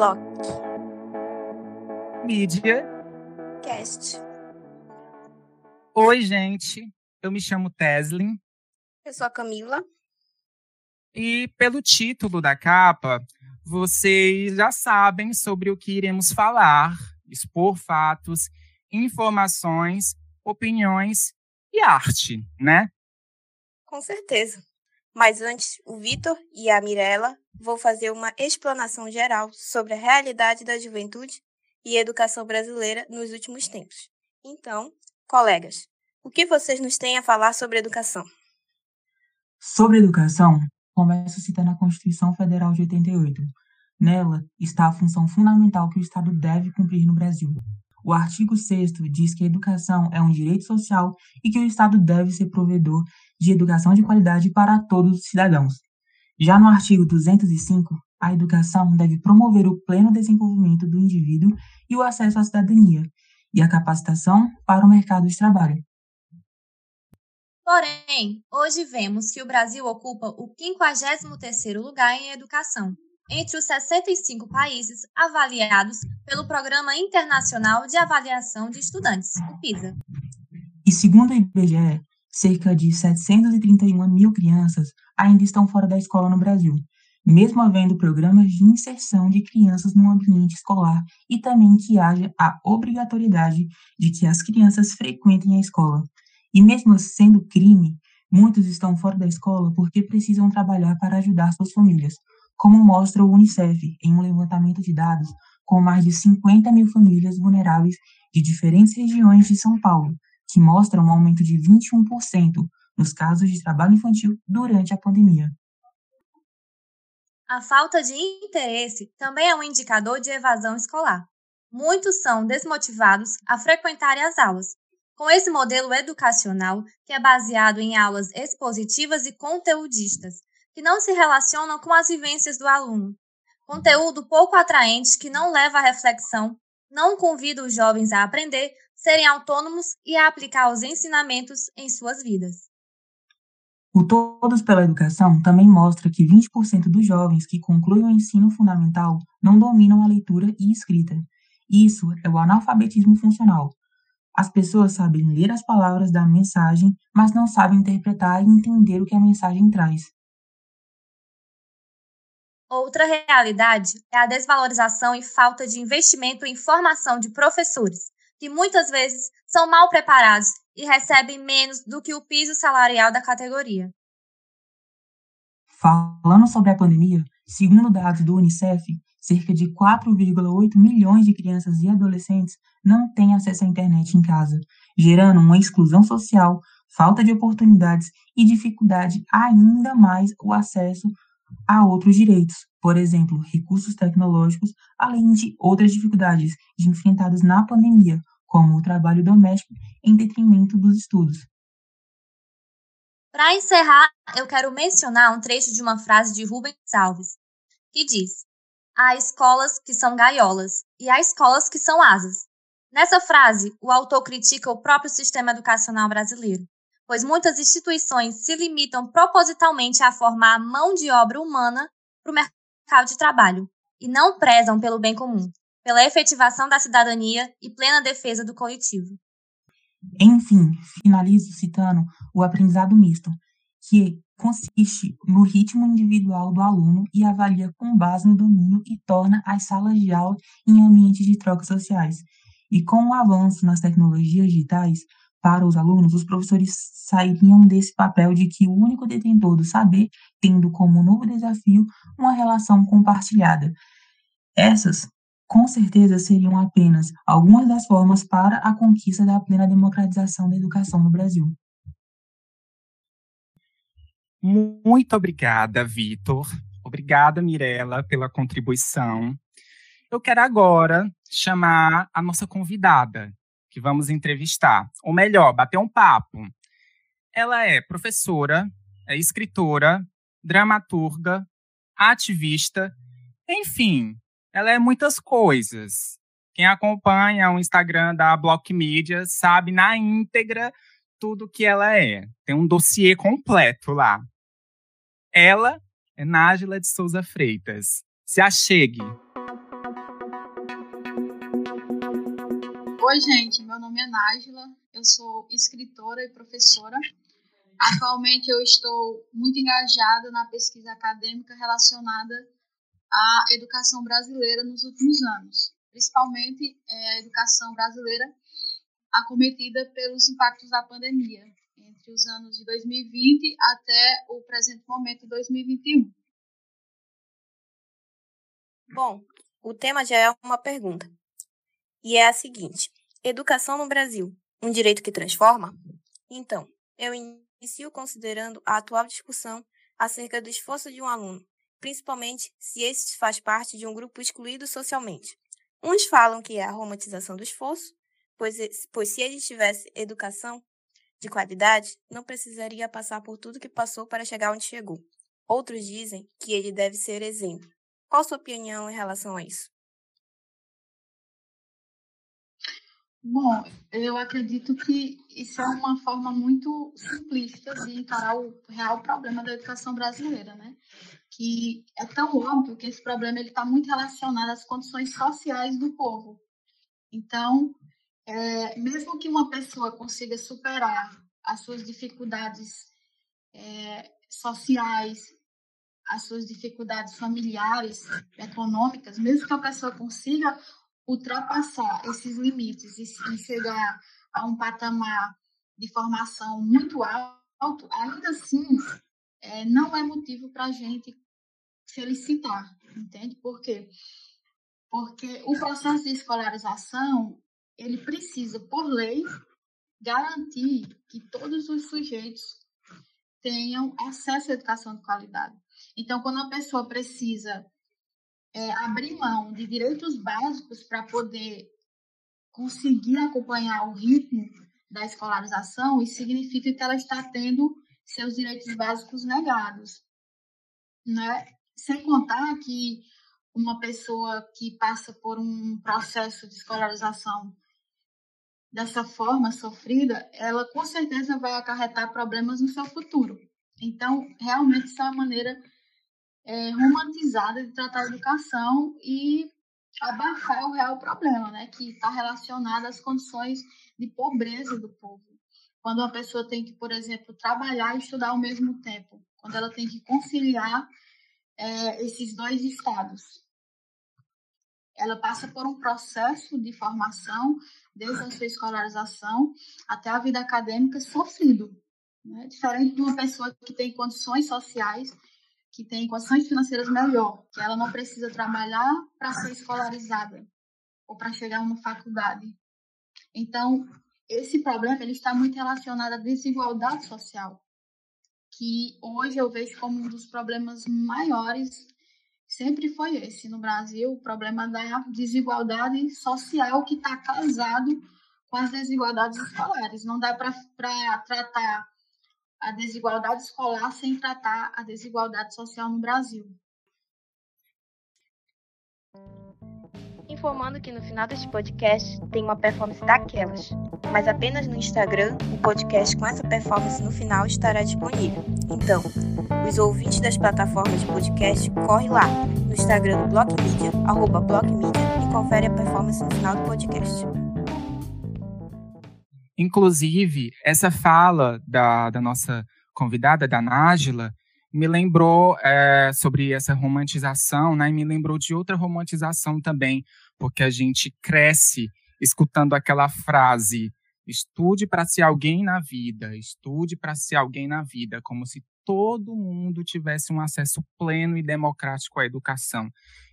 Block. Mídia. Cast. Oi, gente. Eu me chamo Teslin. Eu sou a Camila. E pelo título da capa, vocês já sabem sobre o que iremos falar, expor fatos, informações, opiniões e arte, né? Com certeza. Mas antes, o Vitor e a Mirella vão fazer uma explanação geral sobre a realidade da juventude e educação brasileira nos últimos tempos. Então, colegas, o que vocês nos têm a falar sobre educação? Sobre educação, começo citando a Constituição Federal de 88. Nela está a função fundamental que o Estado deve cumprir no Brasil. O artigo 6 diz que a educação é um direito social e que o Estado deve ser provedor de educação de qualidade para todos os cidadãos. Já no artigo 205, a educação deve promover o pleno desenvolvimento do indivíduo e o acesso à cidadania, e a capacitação para o mercado de trabalho. Porém, hoje vemos que o Brasil ocupa o 53º lugar em educação, entre os 65 países avaliados pelo Programa Internacional de Avaliação de Estudantes, o PISA. E segundo o IBGE, cerca de 731 mil crianças ainda estão fora da escola no Brasil, mesmo havendo programas de inserção de crianças no ambiente escolar e também que haja a obrigatoriedade de que as crianças frequentem a escola. E mesmo sendo crime, muitos estão fora da escola porque precisam trabalhar para ajudar suas famílias, como mostra o Unicef em um levantamento de dados com mais de 50 mil famílias vulneráveis de diferentes regiões de São Paulo, que mostra um aumento de 21% nos casos de trabalho infantil durante a pandemia. A falta de interesse também é um indicador de evasão escolar. Muitos são desmotivados a frequentarem as aulas. Com esse modelo educacional, que é baseado em aulas expositivas e conteudistas, que não se relacionam com as vivências do aluno. Conteúdo pouco atraente que não leva à reflexão, não convida os jovens a aprender, serem autônomos e a aplicar os ensinamentos em suas vidas. O Todos pela Educação também mostra que 20% dos jovens que concluem o ensino fundamental não dominam a leitura e escrita. Isso é o analfabetismo funcional. As pessoas sabem ler as palavras da mensagem, mas não sabem interpretar e entender o que a mensagem traz. Outra realidade é a desvalorização e falta de investimento em formação de professores, que muitas vezes são mal preparados e recebem menos do que o piso salarial da categoria. Falando sobre a pandemia, segundo dados do Unicef, cerca de 4,8 milhões de crianças e adolescentes não têm acesso à internet em casa, gerando uma exclusão social, falta de oportunidades e dificuldade ainda mais o acesso a outros direitos, por exemplo, recursos tecnológicos, além de outras dificuldades enfrentadas na pandemia, como o trabalho doméstico, em detrimento dos estudos. Para encerrar, eu quero mencionar um trecho de uma frase de Rubens Alves, que diz: Há escolas que são gaiolas e há escolas que são asas. Nessa frase, o autor critica o próprio sistema educacional brasileiro, pois muitas instituições se limitam propositalmente a formar mão de obra humana para o mercado de trabalho e não prezam pelo bem comum, pela efetivação da cidadania e plena defesa do coletivo. Enfim, finalizo citando o aprendizado misto, que consiste no ritmo individual do aluno e avalia com base no domínio e torna as salas de aula em ambientes de trocas sociais. E com o avanço nas tecnologias digitais, para os alunos, os professores sairiam desse papel de que o único detentor do saber, tendo como novo desafio uma relação compartilhada. Essas com certeza seriam apenas algumas das formas para a conquista da plena democratização da educação no Brasil. Muito obrigada, Vitor. Obrigada, Mirella, pela contribuição. Eu quero agora chamar a nossa convidada, que vamos entrevistar. Ou melhor, bater um papo. Ela é professora, é escritora, dramaturga, ativista, enfim, ela é muitas coisas. Quem acompanha o Instagram da Block Media sabe na íntegra tudo que ela é. Tem um dossiê completo lá. Ela é Nájila de Souza Freitas. Se achegue. Oi, gente, meu nome é Nájila, eu sou escritora e professora. Atualmente eu estou muito engajada na pesquisa acadêmica relacionada à educação brasileira nos últimos anos, principalmente é, a educação brasileira acometida pelos impactos da pandemia, entre os anos de 2020 até o presente momento de 2021. Bom, o tema já é uma pergunta. E é a seguinte: Educação no Brasil, um direito que transforma? Então, eu inicio considerando a atual discussão acerca do esforço de um aluno, principalmente se este faz parte de um grupo excluído socialmente. Uns falam que é a romantização do esforço, pois, pois se ele tivesse educação de qualidade, não precisaria passar por tudo que passou para chegar onde chegou. Outros dizem que ele deve ser exemplo. Qual sua opinião em relação a isso? Bom, eu acredito que isso é uma forma muito simplista de encarar o real problema da educação brasileira, né? Que é tão óbvio que esse problema ele está muito relacionado às condições sociais do povo. Então, é, mesmo que uma pessoa consiga superar as suas dificuldades é, sociais, as suas dificuldades familiares, econômicas, mesmo que a pessoa consiga ultrapassar esses limites e, chegar a um patamar de formação muito alto, ainda assim é, não é motivo para a gente felicitar, entende? Por quê? Porque o processo de escolarização ele precisa, por lei, garantir que todos os sujeitos tenham acesso à educação de qualidade. Então, quando a pessoa precisa é, abrir mão de direitos básicos para poder conseguir acompanhar o ritmo da escolarização, isso significa que ela está tendo seus direitos básicos negados. Né? Sem contar que uma pessoa que passa por um processo de escolarização dessa forma sofrida, ela com certeza vai acarretar problemas no seu futuro. Então, realmente, isso é uma maneira é, romantizada de tratar a educação e abafar o real problema, né, que está relacionado às condições de pobreza do povo. Quando uma pessoa tem que, por exemplo, trabalhar e estudar ao mesmo tempo, quando ela tem que conciliar é, esses dois estados. Ela passa por um processo de formação, desde a sua escolarização até a vida acadêmica, sofrido. Né? Diferente de uma pessoa que tem condições sociais que tem condições financeiras melhor, que ela não precisa trabalhar para ser escolarizada ou para chegar a uma faculdade. Então, esse problema ele está muito relacionado à desigualdade social, que hoje eu vejo como um dos problemas maiores, sempre foi esse no Brasil, o problema da desigualdade social que está casado com as desigualdades escolares. Não dá para tratar a desigualdade escolar sem tratar a desigualdade social no Brasil. Informando que no final deste podcast tem uma performance daquelas, mas apenas no Instagram o podcast com essa performance no final estará disponível. Então, os ouvintes das plataformas de podcast corre lá no Instagram do Block Media, arroba e confere a performance no final do podcast. Inclusive, essa fala da, da nossa convidada, da Nájila, me lembrou é, sobre essa romantização, né? E me lembrou de outra romantização também, porque a gente cresce escutando aquela frase: estude para ser alguém na vida, estude para ser alguém na vida, como se todo mundo tivesse um acesso pleno e democrático à educação.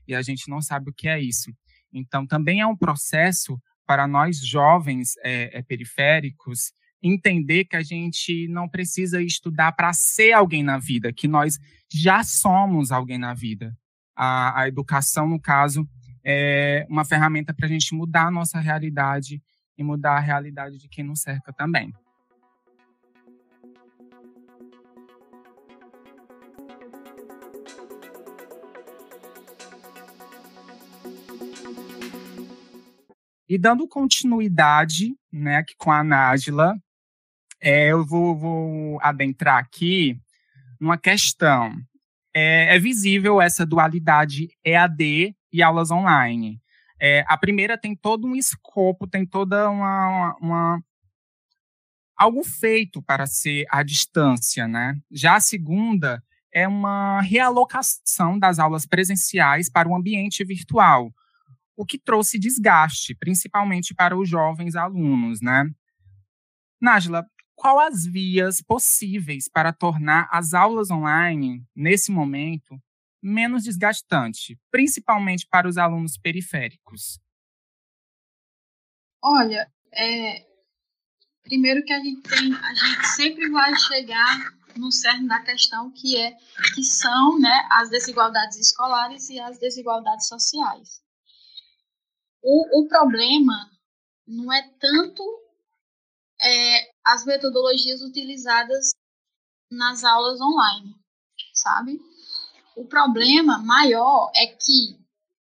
E a gente não sabe o que é isso. Então, também é um processo para nós jovens é, é, periféricos entender que a gente não precisa estudar para ser alguém na vida, que nós já somos alguém na vida. A, a educação, no caso, é uma ferramenta para a gente mudar a nossa realidade e mudar a realidade de quem nos cerca também. E dando continuidade né, aqui com a Nájila, é, eu vou, vou, adentrar aqui numa questão. É, é, visível essa dualidade EAD e aulas online. É, a primeira tem todo um escopo, tem toda uma, uma, uma algo feito para ser à distância, né? Já a segunda é uma realocação das aulas presenciais para o ambiente virtual, o que trouxe desgaste, principalmente para os jovens alunos, né? Nájila, qual as vias possíveis para tornar as aulas online, nesse momento, menos desgastante, principalmente para os alunos periféricos? Olha, é, primeiro que a gente tem, a gente sempre vai chegar no cerne da questão que é que são, né, as desigualdades escolares e as desigualdades sociais. O, o problema não é tanto é, as metodologias utilizadas nas aulas online, sabe? O problema maior é que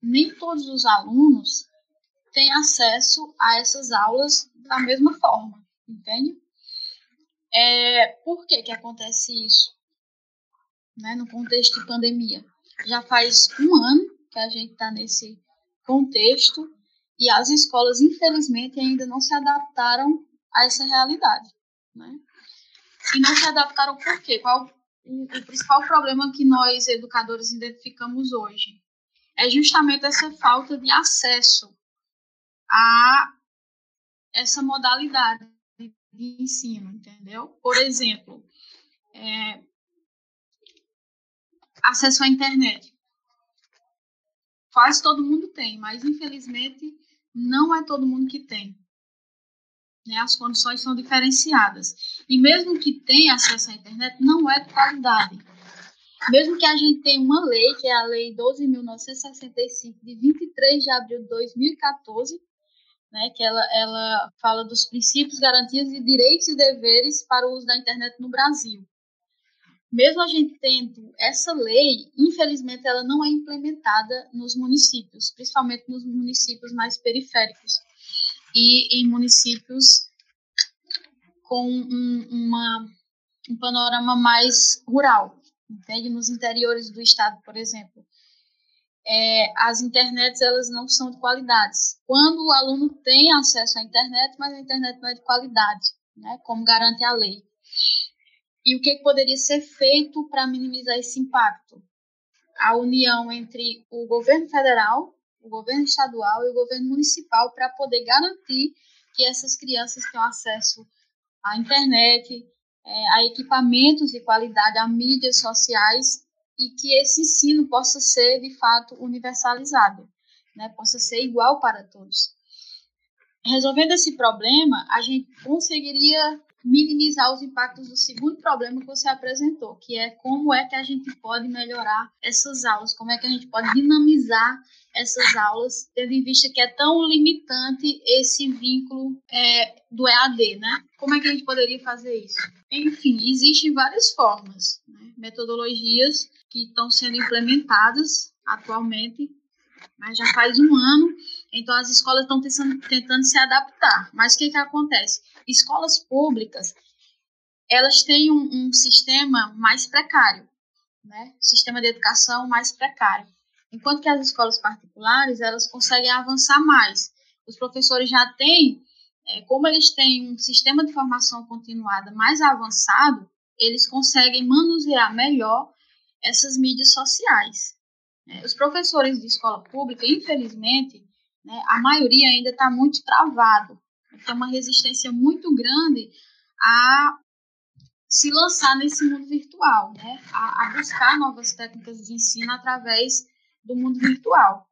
nem todos os alunos têm acesso a essas aulas da mesma forma, entende? É, por que, que acontece isso? Né, no contexto de pandemia. Já faz um ano que a gente está nesse contexto e as escolas, infelizmente, ainda não se adaptaram a essa realidade. Né? E não se adaptaram por quê? Qual o, o principal problema que nós, educadores, identificamos hoje é justamente essa falta de acesso a essa modalidade de ensino, entendeu? Por exemplo, é, acesso à internet. Quase todo mundo tem, mas infelizmente não é todo mundo que tem. Né? As condições são diferenciadas. E mesmo que tenha acesso à internet, não é de qualidade. Mesmo que a gente tenha uma lei, que é a Lei 12.965, de 23 de abril de 2014, né, que ela, ela fala dos princípios, garantias e direitos e deveres para o uso da internet no Brasil. Mesmo a gente tendo essa lei, infelizmente ela não é implementada nos municípios, principalmente nos municípios mais periféricos e em municípios com um, uma, um panorama mais rural, entende? Nos interiores do estado, por exemplo. É, as internets elas não são de qualidade. Quando o aluno tem acesso à internet, mas a internet não é de qualidade, né, como garante a lei. E o que poderia ser feito para minimizar esse impacto? A união entre o governo federal o governo estadual e o governo municipal para poder garantir que essas crianças tenham acesso à internet, é, a equipamentos de qualidade, a mídias sociais e que esse ensino possa ser de fato universalizado, né, possa ser igual para todos. Resolvendo esse problema, a gente conseguiria minimizar os impactos do segundo problema que você apresentou, que é como é que a gente pode melhorar essas aulas, como é que a gente pode dinamizar essas aulas, tendo em vista que é tão limitante esse vínculo é, do EAD, né? Como é que a gente poderia fazer isso? Enfim, existem várias formas, né? metodologias que estão sendo implementadas atualmente, mas já faz um ano, então as escolas estão tentando, se adaptar. Mas o que, que acontece? escolas públicas elas têm um, um sistema mais precário, né? Sistema de educação mais precário. Enquanto que as escolas particulares elas conseguem avançar mais. Os professores já têm, é, como eles têm um sistema de formação continuada mais avançado, eles conseguem manusear melhor essas mídias sociais. Né? Os professores de escola pública, infelizmente, né, a maioria ainda está muito travado tem uma resistência muito grande a se lançar nesse mundo virtual, né? a, a buscar novas técnicas de ensino através do mundo virtual.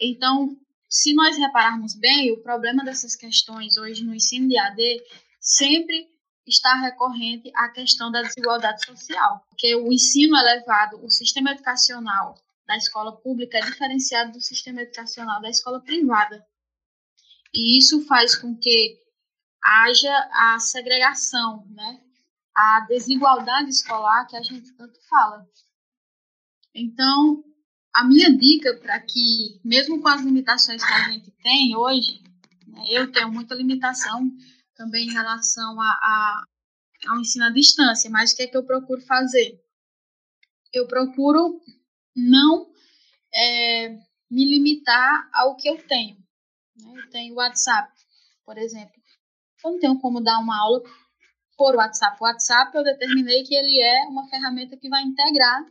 Então, se nós repararmos bem, o problema dessas questões hoje no ensino de AD sempre está recorrente à questão da desigualdade social, porque o ensino elevado, o sistema educacional da escola pública é diferenciado do sistema educacional da escola privada. E isso faz com que haja a segregação, né? a desigualdade escolar que a gente tanto fala. Então, a minha dica para que, mesmo com as limitações que a gente tem hoje, né, eu tenho muita limitação também em relação a, a, ao ensino à distância, mas o que é que eu procuro fazer? Eu procuro não é, me limitar ao que eu tenho. Né? Eu tenho WhatsApp, por exemplo. Eu não tenho como dar uma aula por WhatsApp. O WhatsApp eu determinei que ele é uma ferramenta que vai integrar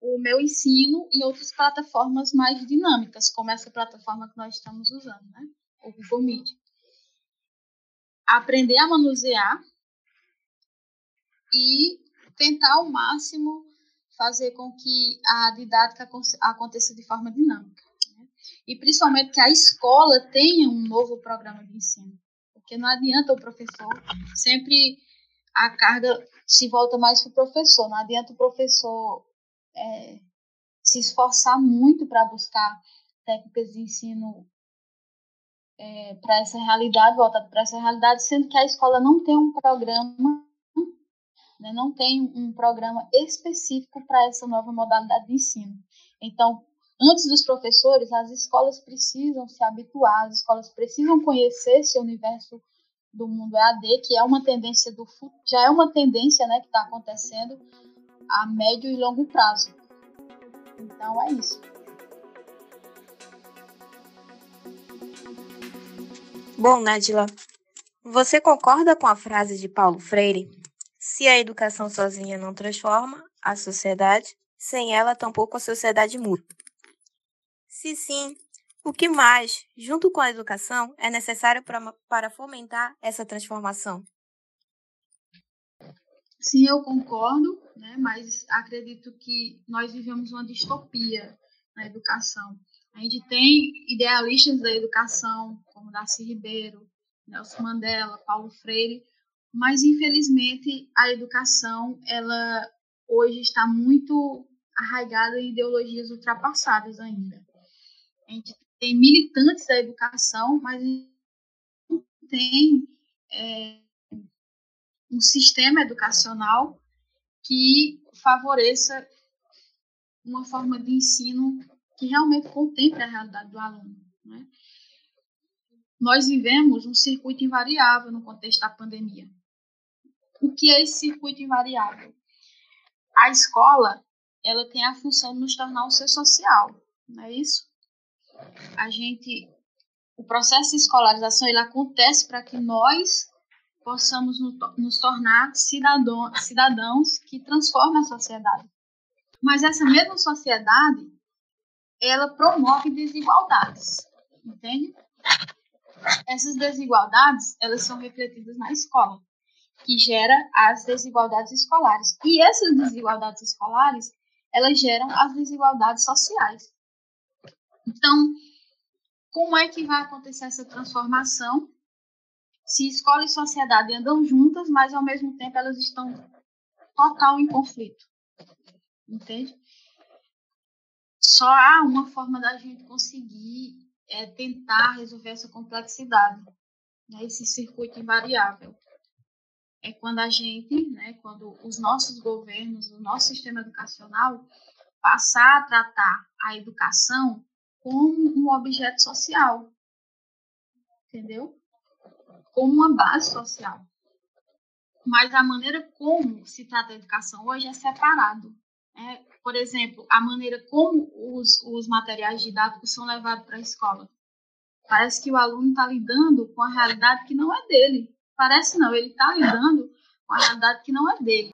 o meu ensino em outras plataformas mais dinâmicas, como essa plataforma que nós estamos usando, né? O Google Meet. Aprender a manusear e tentar ao máximo fazer com que a didática aconteça de forma dinâmica. Né? E principalmente que a escola tenha um novo programa de ensino. Porque não adianta o professor, sempre a carga se volta mais para o professor, não adianta o professor é, se esforçar muito para buscar técnicas de ensino é, para essa realidade, voltado para essa realidade, sendo que a escola não tem um programa, né, não tem um programa específico para essa nova modalidade de ensino. Então, antes dos professores, as escolas precisam se habituar, as escolas precisam conhecer esse universo do mundo EAD, que é uma tendência do já é uma tendência, né, que está acontecendo a médio e longo prazo. Então é isso. Bom, Nadila, você concorda com a frase de Paulo Freire? Se a educação sozinha não transforma a sociedade, sem ela tampouco a sociedade muda. Se sim, o que mais, junto com a educação, é necessário pra, para fomentar essa transformação? Sim, eu concordo, né, mas acredito que nós vivemos uma distopia na educação. A gente tem idealistas da educação, como Darcy Ribeiro, Nelson Mandela, Paulo Freire, mas infelizmente a educação ela hoje está muito arraigada em ideologias ultrapassadas ainda. A gente tem militantes da educação, mas não tem é, um sistema educacional que favoreça uma forma de ensino que realmente contemple a realidade do aluno. Né? Nós vivemos um circuito invariável no contexto da pandemia. O que é esse circuito invariável? A escola ela tem a função de nos tornar um ser social, não é isso? A gente, o processo de escolarização ele acontece para que nós possamos nos tornar cidadão, cidadãos que transformem a sociedade. Mas essa mesma sociedade, ela promove desigualdades, entende? Essas desigualdades, elas são refletidas na escola, que gera as desigualdades escolares. E essas desigualdades escolares, elas geram as desigualdades sociais. Então, como é que vai acontecer essa transformação se escola e sociedade andam juntas, mas ao mesmo tempo elas estão total em conflito. Entende? Só há uma forma da gente conseguir é, tentar resolver essa complexidade, né, esse circuito invariável. É quando a gente, né, quando os nossos governos, o nosso sistema educacional passar a tratar a educação como um objeto social. Entendeu? como uma base social. Mas a maneira como se trata a educação hoje é separado. É, por exemplo, a maneira como os, os materiais didáticos são levados para a escola. Parece que o aluno está lidando com a realidade que não é dele. Parece não, ele está lidando com a realidade que não é dele.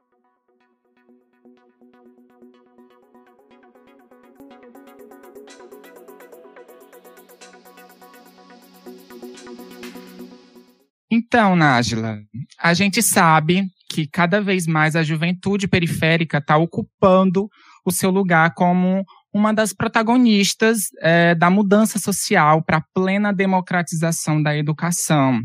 Então, Nájila, a gente sabe que cada vez mais a juventude periférica está ocupando o seu lugar como uma das protagonistas é, da mudança social para a plena democratização da educação.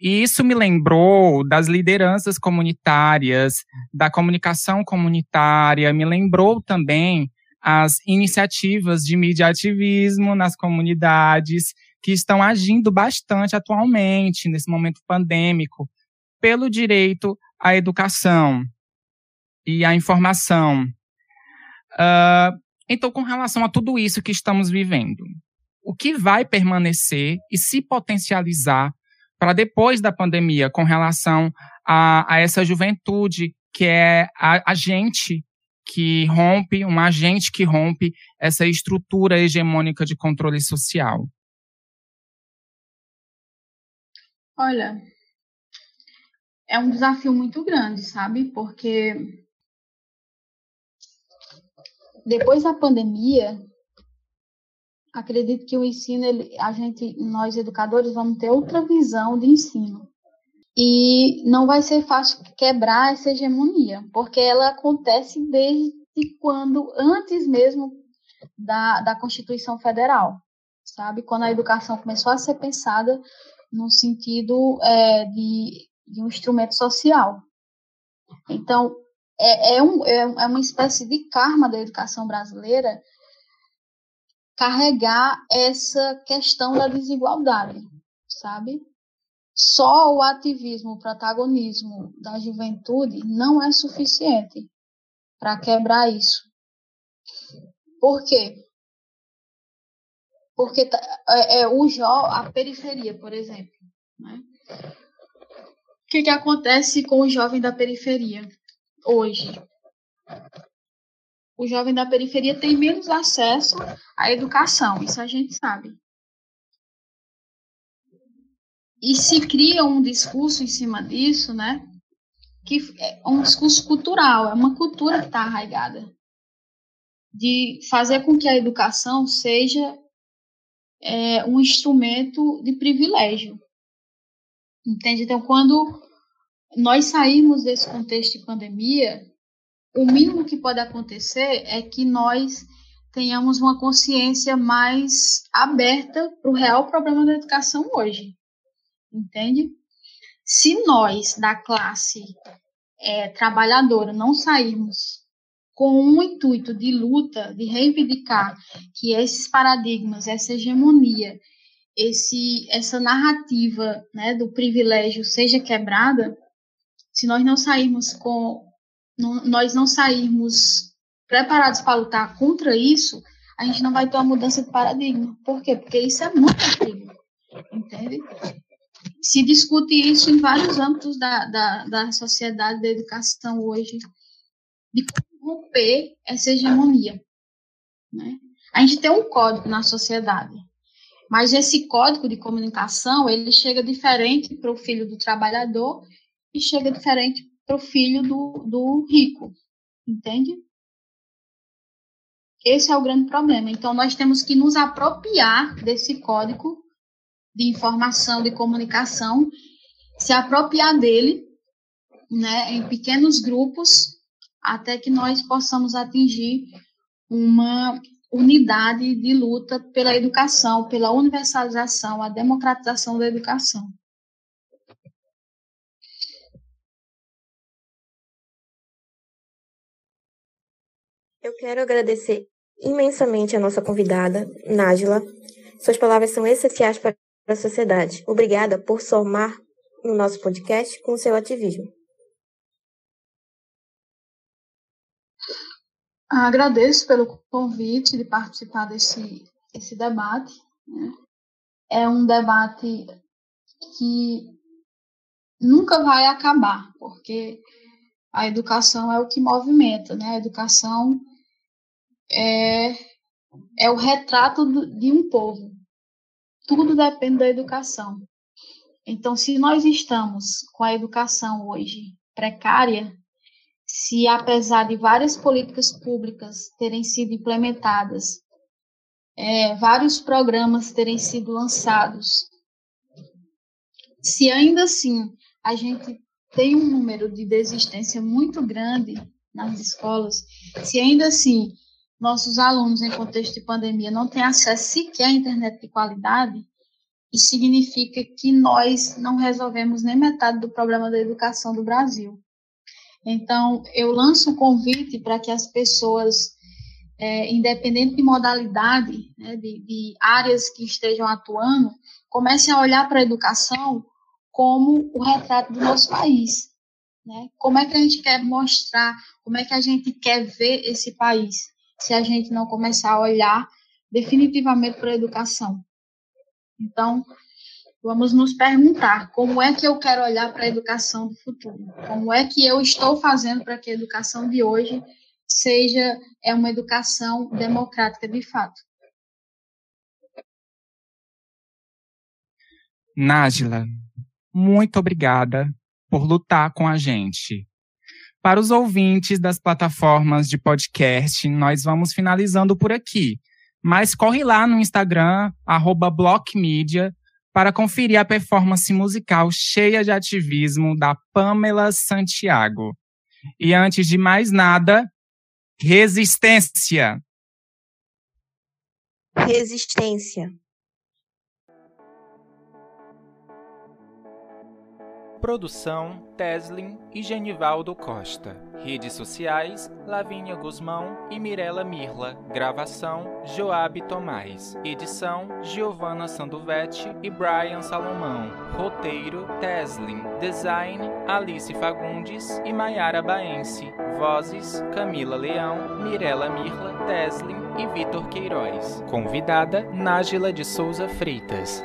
E isso me lembrou das lideranças comunitárias, da comunicação comunitária, me lembrou também as iniciativas de mediativismo nas comunidades que estão agindo bastante atualmente, nesse momento pandêmico, pelo direito à educação e à informação. Uh, então, com relação a tudo isso que estamos vivendo, o que vai permanecer e se potencializar para depois da pandemia com relação a, a essa juventude que é a, a gente que rompe, um agente que rompe essa estrutura hegemônica de controle social? Olha, é um desafio muito grande, sabe? Porque depois da pandemia, acredito que o ensino, ele, a gente, nós educadores, vamos ter outra visão de ensino. E não vai ser fácil quebrar essa hegemonia, porque ela acontece desde quando, antes mesmo da, da Constituição Federal, sabe? Quando a educação começou a ser pensada no sentido é, de, de um instrumento social. Então, é, é, um, é uma espécie de karma da educação brasileira carregar essa questão da desigualdade, sabe? Só o ativismo, o protagonismo da juventude não é suficiente para quebrar isso. Por quê? Porque é, é, o jo, a periferia, por exemplo. Né? O que, que acontece com o jovem da periferia hoje? O jovem da periferia tem menos acesso à educação, isso a gente sabe. E se cria um discurso em cima disso, né? Que é um discurso cultural, é uma cultura que está arraigada. De fazer com que a educação seja é, um instrumento de privilégio. Entende? Então, quando nós saímos desse contexto de pandemia, o mínimo que pode acontecer é que nós tenhamos uma consciência mais aberta para o real problema da educação hoje entende? Se nós, da classe é, trabalhadora, não sairmos com um intuito de luta, de reivindicar que esses paradigmas, essa hegemonia, esse, essa narrativa né, do privilégio seja quebrada, se nós não sairmos com não, nós não sairmos preparados para lutar contra isso, a gente não vai ter uma mudança de paradigma. Por quê? Porque isso é muito antigo, entende? se discute isso em vários âmbitos da, da, da sociedade, da educação hoje, de como romper essa hegemonia. Né? A gente tem um código na sociedade, mas esse código de comunicação, ele chega diferente para o filho do trabalhador e chega diferente para o filho do, do rico, entende? Esse é o grande problema. Então, nós temos que nos apropriar desse código de informação, de comunicação, se apropriar dele, né, em pequenos grupos, até que nós possamos atingir uma unidade de luta pela educação, pela universalização, a democratização da educação. Eu quero agradecer imensamente a nossa convidada, Nájila. Suas palavras são essenciais para a sociedade. Obrigada por somar no nosso podcast com o seu ativismo. Agradeço pelo convite de participar desse, desse debate. Né? É um debate que nunca vai acabar, porque a educação é o que movimenta, né? A educação é, é o retrato de um povo tudo depende da educação. Então, se nós estamos com a educação hoje precária, se apesar de várias políticas públicas terem sido implementadas, é, vários programas terem sido lançados, se ainda assim a gente tem um número de desistência muito grande nas escolas, se ainda assim nossos alunos, em contexto de pandemia, não têm acesso sequer à internet de qualidade, isso significa que nós não resolvemos nem metade do problema da educação do Brasil. Então, eu lanço um convite para que as pessoas, é, independente de modalidade, né, de, de áreas que estejam atuando, comecem a olhar para a educação como o retrato do nosso país. Né? Como é que a gente quer mostrar, como é que a gente quer ver esse país? Se a gente não começar a olhar definitivamente para a educação. Então, vamos nos perguntar como é que eu quero olhar para a educação do futuro? Como é que eu estou fazendo para que a educação de hoje seja é uma educação democrática de fato. Nájila, muito obrigada por lutar com a gente. Para os ouvintes das plataformas de podcast, nós vamos finalizando por aqui. Mas corre lá no Instagram, BlockMedia, para conferir a performance musical cheia de ativismo da Pamela Santiago. E antes de mais nada, resistência! Resistência. Produção Teslin e Genivaldo Costa. Redes sociais Lavínia Guzmão e Mirela Mirla. Gravação Joab Tomás. Edição Giovanna Sandovetti e Brian Salomão. Roteiro Teslin. Design Alice Fagundes e Maiara Baense. Vozes Camila Leão, Mirela Mirla, Teslin e Vitor Queiroz. Convidada Nájila de Souza Freitas.